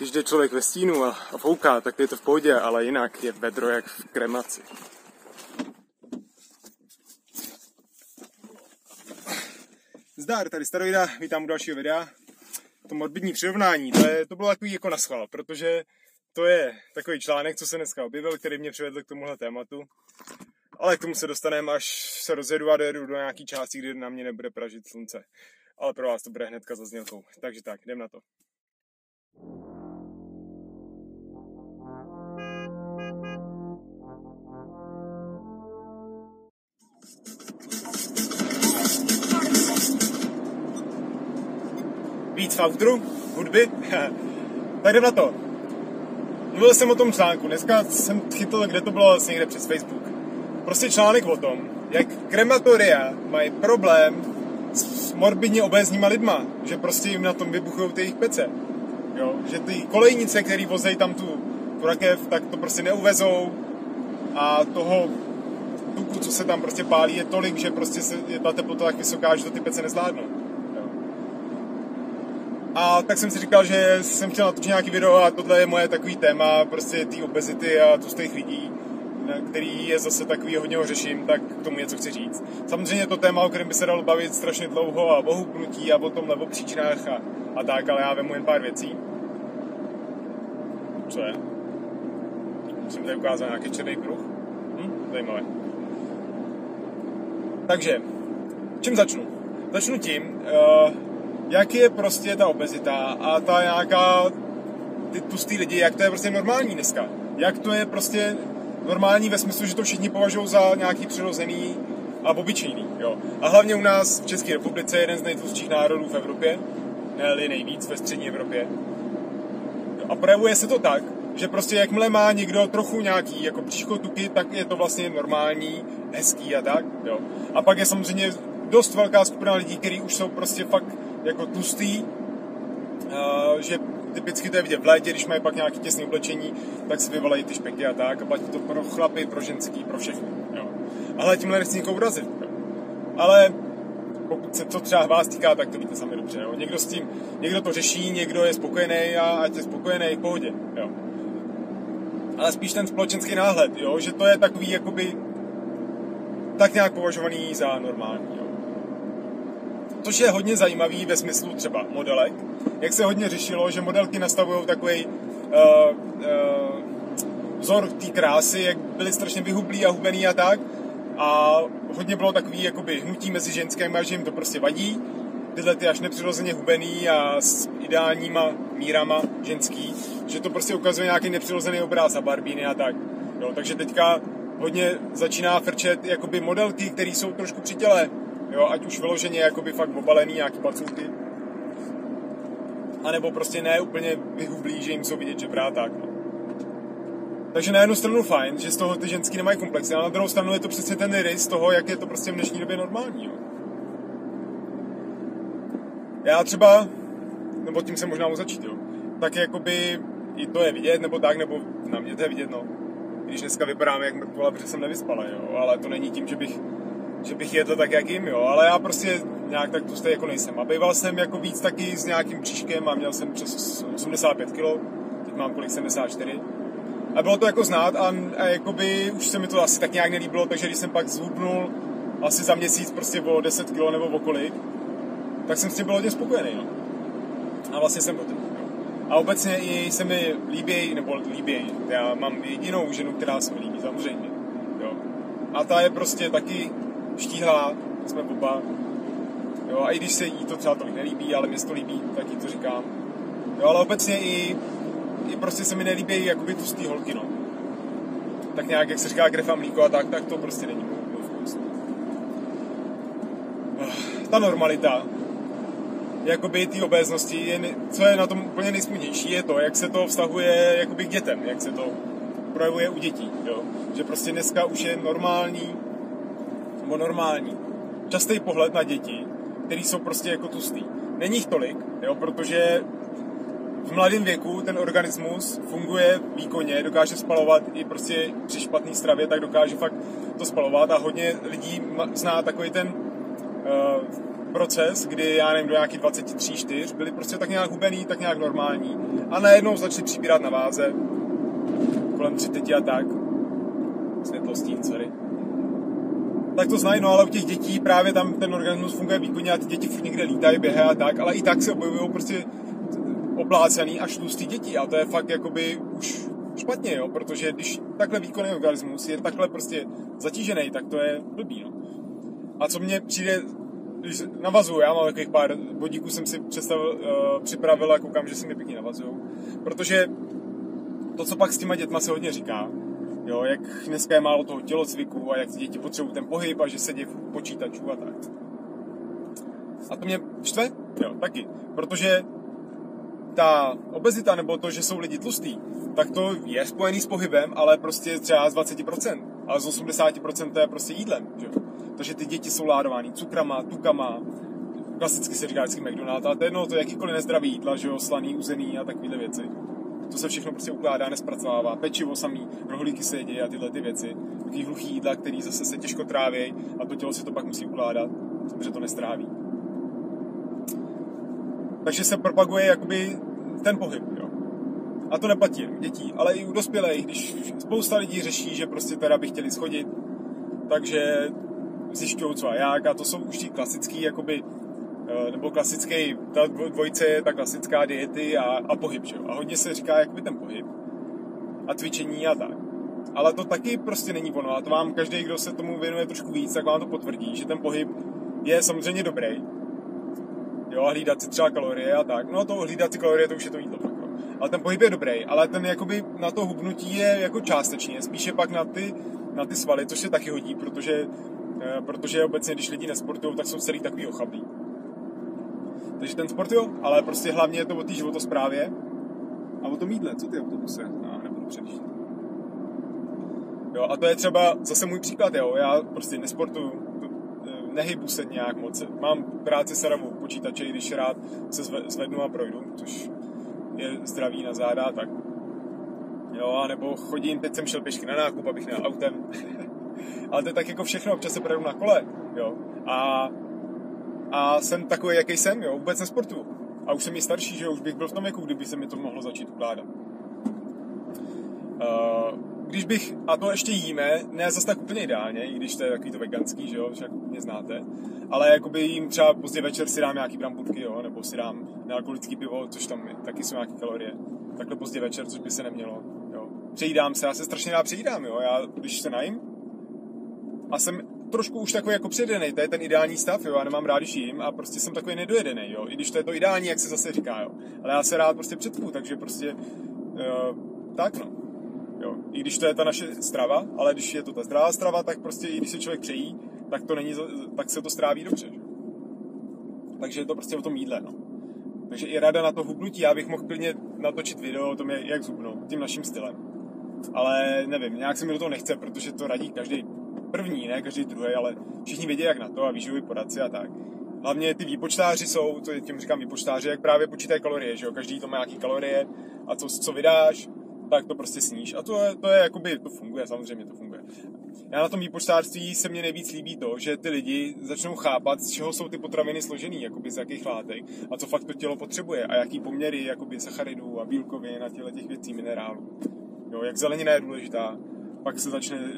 Když jde člověk ve stínu a, a fouká, tak je to v pohodě, ale jinak je vedro jak v kremaci. Zdar, tady Staroida, vítám u dalšího videa. To morbidní přirovnání, to, je, to bylo takový jako naschval, protože to je takový článek, co se dneska objevil, který mě přivedl k tomuhle tématu. Ale k tomu se dostaneme, až se rozjedu a dojedu do nějaký části, kdy na mě nebude pražit slunce. Ale pro vás to bude hnedka za znělkou. Takže tak, jdem na to. Víc v outru, hudby. tak jdem na to. Mluvil jsem o tom článku, dneska jsem chytl, kde to bylo vlastně někde přes Facebook. Prostě článek o tom, jak krematoria mají problém s morbidně obézníma lidma, že prostě jim na tom vybuchují ty jejich pece. Jo? Že ty kolejnice, které vozejí tam tu, tu rakev, tak to prostě neuvezou a toho tuku, co se tam prostě pálí, je tolik, že prostě se, je ta teplota tak vysoká, že to ty pece nezvládnou. A tak jsem si říkal, že jsem chtěl natočit nějaký video a tohle je moje takový téma, prostě ty obezity a tlustých lidí, který je zase takový, hodně ho řeším, tak k tomu něco chci říct. Samozřejmě to téma, o kterém by se dalo bavit strašně dlouho a o hubnutí a o tomhle, o příčinách a, a tak, ale já vemu jen pár věcí. Co je? Musím tady ukázat nějaký černý kruh. Hm? Zajímavé. Takže, čím začnu? Začnu tím, uh, jak je prostě ta obezita a ta nějaká, ty tlustý lidi, jak to je prostě normální dneska. Jak to je prostě normální ve smyslu, že to všichni považují za nějaký přirozený a obyčejný. Jo. A hlavně u nás v České republice je jeden z nejtlustších národů v Evropě, ne nejvíc ve střední Evropě. A projevuje se to tak, že prostě jakmile má někdo trochu nějaký jako bříško tuky, tak je to vlastně normální, hezký a tak. Jo. A pak je samozřejmě dost velká skupina lidí, kteří už jsou prostě fakt jako tlustý, uh, že typicky to je vidět v létě, když mají pak nějaké těsné oblečení, tak si vyvolají ty špeky a tak a platí to pro chlapy, pro ženský, pro všechny. Jo. Ale tímhle nechci nikoho urazit. Ale pokud se to třeba vás týká, tak to víte sami dobře. Jo. Někdo s tím, někdo to řeší, někdo je spokojený a ať je spokojený v pohodě. Jo. Ale spíš ten společenský náhled, jo, že to je takový jakoby tak nějak považovaný za normální. Což je hodně zajímavý ve smyslu třeba modelek, jak se hodně řešilo, že modelky nastavují takový uh, uh, vzor té krásy, jak byly strašně vyhublí a hubený a tak. A hodně bylo takový jakoby hnutí mezi ženskými, že jim to prostě vadí. Tyhle ty až nepřirozeně hubený a s ideálníma mírama ženský, že to prostě ukazuje nějaký nepřirozený obráz a barbíny a tak. Jo, takže teďka hodně začíná frčet jakoby modelky, které jsou trošku při těle, jo, ať už vyloženě jakoby fakt obalený nějaký paculky, anebo prostě ne úplně vyhublí, že jim jsou vidět, že tak. No. Takže na jednu stranu fajn, že z toho ty ženský nemají komplexy, ale na druhou stranu je to přesně ten rys toho, jak je to prostě v dnešní době normální. Jo. Já třeba, nebo tím se možná začít, jo, tak jakoby i to je vidět, nebo tak, nebo na mě to je vidět, no. Když dneska vypadám jak mrtvola, protože jsem nevyspala, jo, ale to není tím, že bych že bych jedl tak, jak jim, jo, ale já prostě nějak tak tlustý jako nejsem. A býval jsem jako víc taky s nějakým příškem a měl jsem přes 85 kg, teď mám kolik 74. A bylo to jako znát a, a jakoby už se mi to asi tak nějak nelíbilo, takže když jsem pak zhubnul asi za měsíc prostě o 10 kg nebo o kolik, tak jsem s tím byl hodně spokojený, no. A vlastně jsem potom. A obecně i se mi líbí, nebo líbí, já mám jedinou ženu, která se mi líbí, samozřejmě. Jo. A ta je prostě taky štíhlá, jsme oba. Jo, a i když se jí to třeba tolik nelíbí, ale mě to líbí, tak jí to říkám. Jo, ale obecně i, i prostě se mi nelíbí jakoby tlustý holky, no. Tak nějak, jak se říká krev a mlíko a tak, tak to prostě není můj vkus. Ta normalita, jakoby ty obéznosti, je, co je na tom úplně nejsmutnější, je to, jak se to vztahuje jakoby k dětem, jak se to projevuje u dětí, jo. Že prostě dneska už je normální nebo normální, častý pohled na děti, který jsou prostě jako tustý. Není jich tolik, jo, protože v mladém věku ten organismus funguje výkonně, dokáže spalovat i prostě při špatné stravě, tak dokáže fakt to spalovat a hodně lidí zná takový ten uh, proces, kdy, já nevím, do nějaký 23, 4 byli prostě tak nějak hubený, tak nějak normální a najednou začali přibírat na váze kolem 30 a tak. Světlostí, sorry. Tak to znají, no ale u těch dětí právě tam ten organismus funguje výkonně a ty děti furt někde lítají, běhají a tak, ale i tak se objevují prostě oplácený až tlustý děti a to je fakt jakoby už špatně, jo, protože když takhle výkonný organismus je takhle prostě zatížený, tak to je blbý, no. A co mě přijde, když navazuju, já mám takových pár bodíků, jsem si představil, uh, připravil a koukám, že si mi pěkně navazují, protože to, co pak s těma dětma se hodně říká, jo, jak dneska je málo toho tělocviku a jak děti potřebují ten pohyb a že sedí v počítačů a tak. A to mě štve, jo, taky, protože ta obezita nebo to, že jsou lidi tlustý, tak to je spojený s pohybem, ale prostě třeba z 20%, ale z 80% to je prostě jídlem, že? Takže ty děti jsou ládovány cukrama, tukama, klasicky se říká vždycky McDonald's, ale to je jedno, to je jakýkoliv nezdravý jídla, že jo, slaný, uzený a takovéhle věci. To se všechno prostě ukládá, nespracovává, pečivo samý, rohlíky se jedí a tyhle ty věci. Takový hluchý jídla, který zase se těžko tráví a to tělo se to pak musí ukládat, protože to nestráví. Takže se propaguje jakoby ten pohyb, jo. A to neplatí jen dětí, ale i u dospělých, když spousta lidí řeší, že prostě teda by chtěli schodit, takže zjišťují co a jak a to jsou už ti klasický, jakoby, nebo klasický, ta dvojice je ta klasická diety a, a pohyb, že jo. A hodně se říká jakoby ten pohyb a cvičení a tak. Ale to taky prostě není ono a to vám každý, kdo se tomu věnuje trošku víc, tak vám to potvrdí, že ten pohyb je samozřejmě dobrý, jo, a hlídat si třeba kalorie a tak. No to hlídat si kalorie, to už je to jídlo. Tak. Ale ten pohyb je dobrý, ale ten jakoby na to hubnutí je jako částečně, spíše pak na ty, na ty svaly, což se taky hodí, protože, eh, protože obecně, když lidi nesportují, tak jsou celý takový ochablí. Takže ten sport jo, ale prostě hlavně je to o té životosprávě a o tom jídle, co ty autobuse, no, nebudu předjíždět. Jo, a to je třeba zase můj příklad, jo, já prostě nesportuju, nehybu se nějak moc. Mám práci s radou počítače, když rád se zvednu a projdu, což je zdraví na záda, tak jo, a nebo chodím, teď jsem šel pěšky na nákup, abych měl autem. Ale to je tak jako všechno, občas se projedu na kole, jo. A, a jsem takový, jaký jsem, jo, vůbec nesportuju. A už jsem i starší, že už bych byl v tom věku, kdyby se mi to mohlo začít ukládat. Uh, když bych, a to ještě jíme, ne zase tak úplně ideálně, i když to je takový to veganský, že jo, však mě znáte, ale jakoby jim třeba pozdě večer si dám nějaký bramburky, jo, nebo si dám nealkoholický pivo, což tam je, taky jsou nějaké kalorie, takhle pozdě večer, což by se nemělo, jo. Přejídám se, já se strašně rád přejídám, jo, já když se najím a jsem trošku už takový jako předený, to je ten ideální stav, jo, já nemám rád, když jím a prostě jsem takový nedojedený, jo, i když to je to ideální, jak se zase říká, jo, ale já se rád prostě předku, takže prostě, uh, tak no. Jo. I když to je ta naše strava, ale když je to ta zdravá strava, tak prostě i když se člověk přejí, tak, to není, tak se to stráví dobře. Že? Takže je to prostě o tom jídle. No. Takže i rada na to hubnutí, já bych mohl klidně natočit video o tom, jak zhubnout, tím naším stylem. Ale nevím, nějak se mi do toho nechce, protože to radí každý první, ne každý druhý, ale všichni vědí, jak na to a výživoví poradci a tak. Hlavně ty výpočtáři jsou, to tím říkám výpočtáři, jak právě počítají kalorie, že jo? Každý to má nějaký kalorie a co, co vydáš, tak to prostě sníš. A to je, to je jakoby, to funguje, samozřejmě to funguje. Já na tom výpočtářství se mně nejvíc líbí to, že ty lidi začnou chápat, z čeho jsou ty potraviny složený, jakoby z jakých látek a co fakt to tělo potřebuje a jaký poměry jakoby sacharidů a bílkovin a těchto těch věcí, minerálů. Jo, jak zelenina je důležitá, pak se začne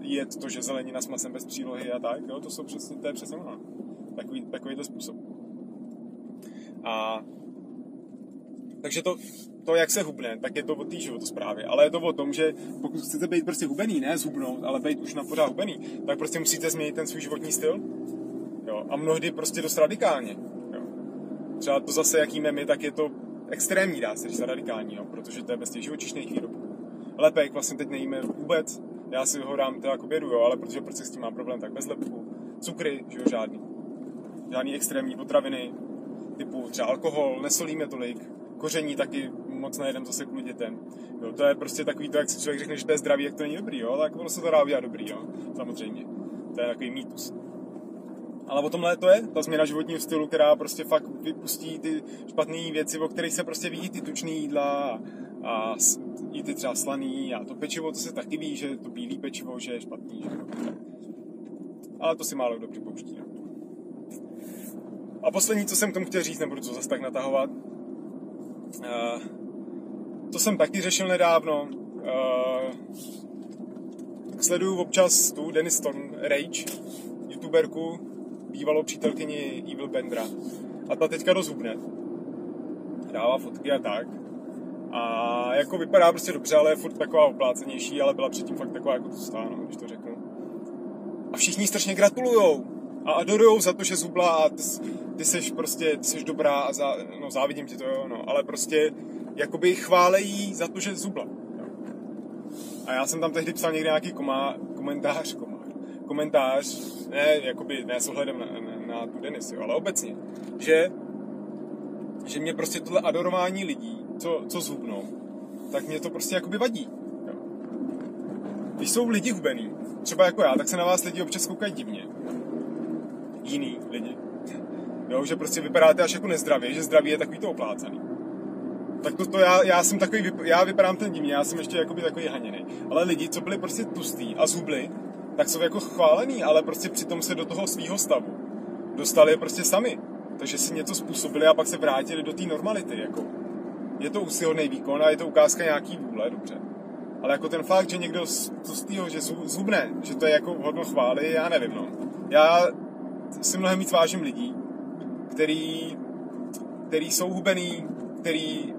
jet to, že zelenina s masem bez přílohy a tak, jo, to jsou přesně, to je přesně ono. Takový, takový to způsob. A takže to, to, jak se hubne, tak je to o té životosprávě. Ale je to o tom, že pokud chcete být prostě hubený, ne zhubnout, ale být už na pořád hubený, tak prostě musíte změnit ten svůj životní styl. Jo? A mnohdy prostě dost radikálně. Jo? Třeba to zase, jaký my, tak je to extrémní, dá se říct, radikální, jo? protože to je bez těch živočišných výrobků. Lepek vlastně teď nejíme vůbec, já si ho dám teda jako bědu, jo, ale protože prostě s tím mám problém, tak bez lepku. Cukry, že jo, žádný. Žádný extrémní potraviny, typu třeba alkohol, nesolíme tolik, koření taky moc nejedem zase kvůli dětem. Jo, to je prostě takový to, jak si člověk řekne, že to je zdraví, jak to není dobrý, jo, tak ono se to dá udělat dobrý, jo, samozřejmě. To je takový mýtus. Ale o tomhle to je, ta změna životního stylu, která prostě fakt vypustí ty špatné věci, o kterých se prostě vidí ty tučné jídla a, i ty třeba slaný a to pečivo, to se taky ví, že to bílé pečivo, že je špatný, že jo. Ale to si málo kdo připouští. No. A poslední, co jsem k tomu chtěl říct, nebudu to zase tak natahovat, uh, to jsem taky řešil nedávno. Uh, sleduju občas tu Dennis Storm Rage, youtuberku, bývalou přítelkyni Evil Bendra. A ta teďka rozhubne. Dává fotky a tak. A jako vypadá prostě dobře, ale je furt taková oplácenější, ale byla předtím fakt taková jako tlustá, no, když to řeknu. A všichni strašně gratulujou a adorujou za to, že zubla a ty, ty seš prostě, ty seš dobrá a za, no závidím ti to, jo, no, ale prostě jakoby chválejí za to, že zubla. Jo. A já jsem tam tehdy psal někde nějaký komá, komentář, komá, komentář, ne, jakoby, ne s ohledem na, na, na tu Denis, jo, ale obecně, že, že mě prostě tohle adorování lidí, co, co zhubnou, tak mě to prostě jakoby vadí. Když jsou lidi hubený, třeba jako já, tak se na vás lidi občas koukají divně. Jiný lidi. Jo, že prostě vypadáte až jako nezdravě, že zdraví je takový to oplácaný. Tak to, to já, já jsem takový, já vypadám ten divně, já jsem ještě jakoby takový haněný. Ale lidi, co byli prostě tustý a zubli, tak jsou jako chválený, ale prostě přitom se do toho svýho stavu dostali prostě sami. Takže si něco způsobili a pak se vrátili do té normality. Jako. Je to úsilný výkon a je to ukázka nějaký vůle, dobře. Ale jako ten fakt, že někdo z, z týho, že zubne, že to je jako hodno chvály, já nevím, no. Já si mnohem víc vážím lidí, který, který jsou hubený, který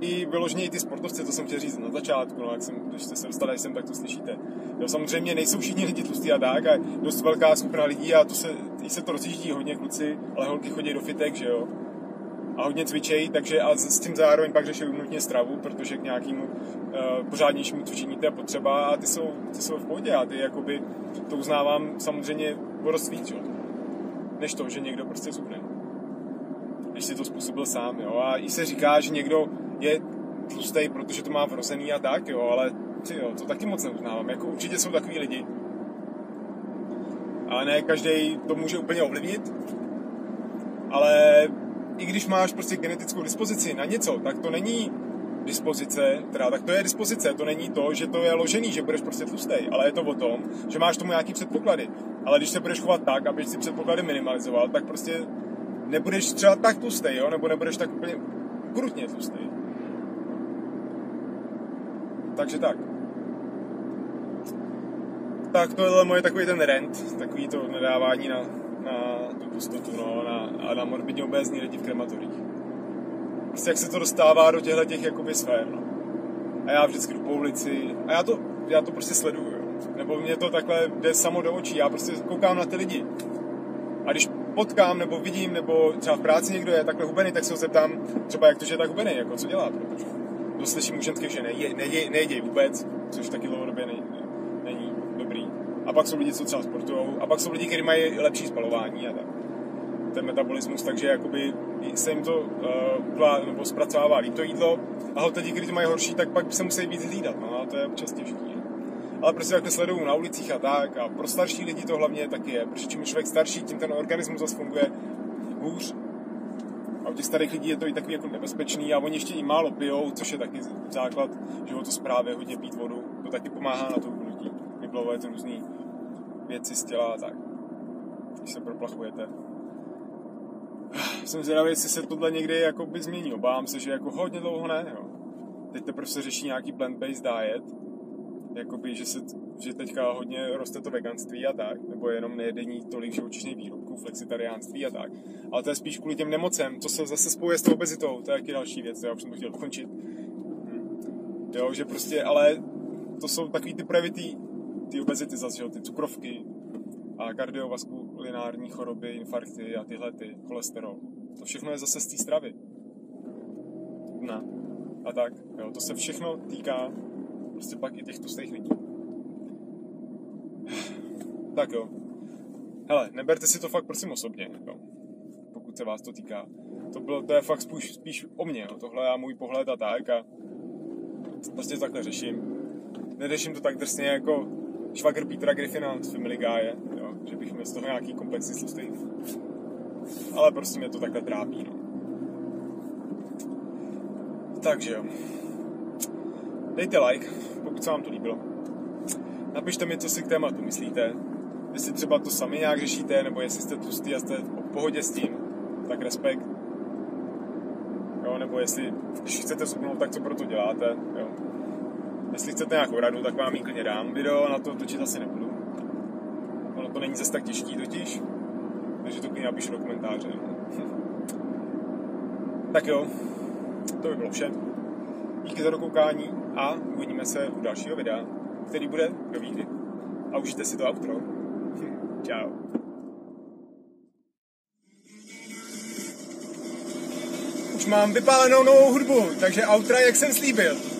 i vyloženě i ty sportovci, to jsem chtěl říct na začátku, no, jak jsem, když jste se dostali sem, tak to slyšíte. Jo, samozřejmě nejsou všichni lidi tlustí a tak, a dost velká skupina lidí a to se, se to rozjíždí hodně kluci, ale holky chodí do fitek, že jo. A hodně cvičejí, takže a s tím zároveň pak řeší nutně stravu, protože k nějakému uh, pořádnějšímu cvičení to je potřeba a ty jsou, ty jsou v pohodě a ty jakoby to uznávám samozřejmě o dost víc. Než to, že někdo prostě zubne. Když si to způsobil sám, jo. A i se říká, že někdo je tlustý, protože to má vrozený a tak, jo, ale ty jo, to taky moc neuznávám. Jako určitě jsou takový lidi. Ale ne každý to může úplně ovlivnit. Ale i když máš prostě genetickou dispozici na něco, tak to není dispozice, teda tak to je dispozice, to není to, že to je ložený, že budeš prostě tlustý, ale je to o tom, že máš tomu nějaký předpoklady. Ale když se budeš chovat tak, aby si předpoklady minimalizoval, tak prostě nebudeš třeba tak tlustý, jo, nebo nebudeš tak úplně krutně tlustý. Takže tak. Tak to je moje takový ten rent, takový to nedávání na, na tu pustotu, no, na, a na morbidně obézní lidi v krematorích. Prostě jak se to dostává do těchto těch jakoby sfér, no. A já vždycky jdu po ulici a já to, já to prostě sleduju, jo. Nebo mě to takhle jde samo do očí, já prostě koukám na ty lidi. A když potkám, nebo vidím, nebo třeba v práci někdo je takhle hubený, tak se ho zeptám, třeba jak to, že je tak hubený, jako co dělá, protože to slyším u ženských, že nejedí, nejedí, nejedí vůbec, což taky dlouhodobě dobrý. A pak jsou lidi, co třeba sportují, a pak jsou lidi, kteří mají lepší spalování a tak. Ten metabolismus, takže jakoby se jim to uh, nebo zpracovává líp to jídlo, a lidi, kteří to mají horší, tak pak se musí víc hlídat, no a to je občas těžké. Ale prostě takhle sledují na ulicích a tak, a pro starší lidi to hlavně taky je, protože čím je člověk starší, tím ten organismus zase funguje hůř, a u těch starých lidí je to i takový jako nebezpečný a oni ještě i málo pijou, což je taky základ životosprávy, hodně pít vodu. To taky pomáhá na to Vyplavujete různé věci z těla a tak. Když se proplachujete. Jsem zvědavý, jestli se tohle někdy jako by změní. Obávám se, že jako hodně dlouho ne. Jo. Teď teprve se řeší nějaký plant-based diet, jakoby, že, se, že teďka hodně roste to veganství a tak, nebo jenom nejedení tolik živočišných výrobků, flexitariánství a tak. Ale to je spíš kvůli těm nemocem, co se zase spojuje s tou obezitou, to je taky další věc, já už jsem to chtěl dokončit. Hm. Jo, že prostě, ale to jsou takový ty projevy ty obezity jo, ty cukrovky a kardiovaskulinární choroby, infarkty a tyhle ty, cholesterol. To všechno je zase z té stravy. Dna. A tak, jo, to se všechno týká prostě pak i těch tlustých lidí. Tak jo. Hele, neberte si to fakt prosím osobně, jo. pokud se vás to týká. To, bylo, to je fakt spíš, spíš o mně, jo. tohle je můj pohled a tak a prostě takhle řeším. Neřeším to tak drsně jako švagr Petra Griffina z Family Guy, jo. že bych měl z toho nějaký komplexní tlustý. Ale prostě mě to takhle trápí. No. Takže jo. Dejte like, pokud se vám to líbilo. Napište mi, co si k tématu myslíte. Jestli třeba to sami nějak řešíte, nebo jestli jste tlustý a jste v pohodě s tím, tak respekt. Jo, nebo jestli, když chcete zubnout, tak co pro to děláte, jo. Jestli chcete nějakou radu, tak vám ji klidně dám. Video na to točit asi nebudu. Ono to není zase tak těžký totiž, takže to klidně napíšu do komentáře. tak jo, to by bylo vše. Díky za dokoukání a uvidíme se u dalšího videa, který bude do výhry. A užijte si to outro. Ciao. Už mám vypálenou novou hudbu, takže outra, jak jsem slíbil.